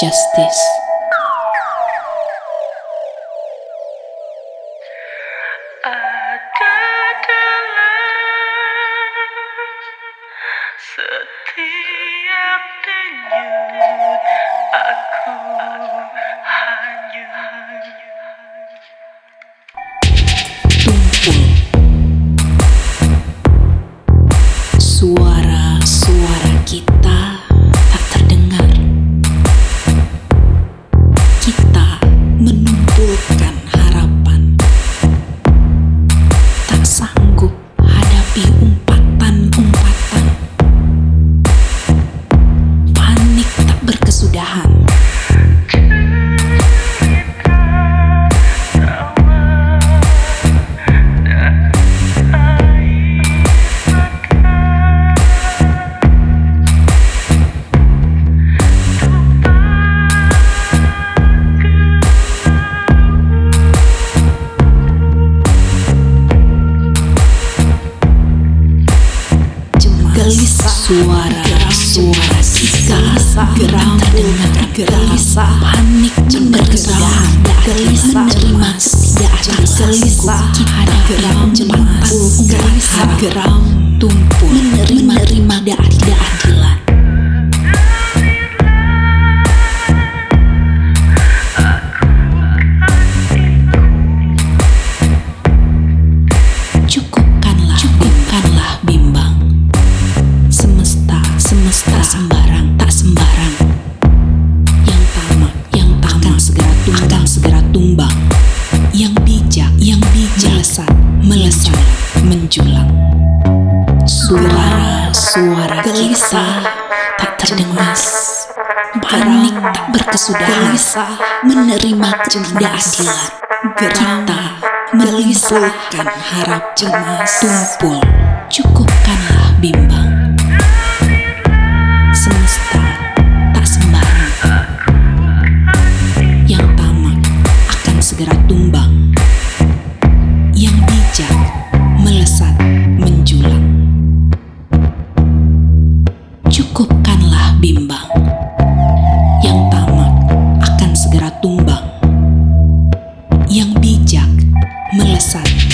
justice. Ada dalam setiap denyut aku hanyut. Tumpul. Suara-suara gelisah suara-suara kita geram terdengar gelisah panik berkesudahan gelisah menerima tidak gelisah kita geram cemas gelisah geram tumpul menerima bijak melesat, menjulang. Suara-suara gelisah tak terdengar Panik tak berkesudahan. Gelisah menerima ketidakadilan. Kita melisahkan harap cemas. Tumpul Cukup Salvo.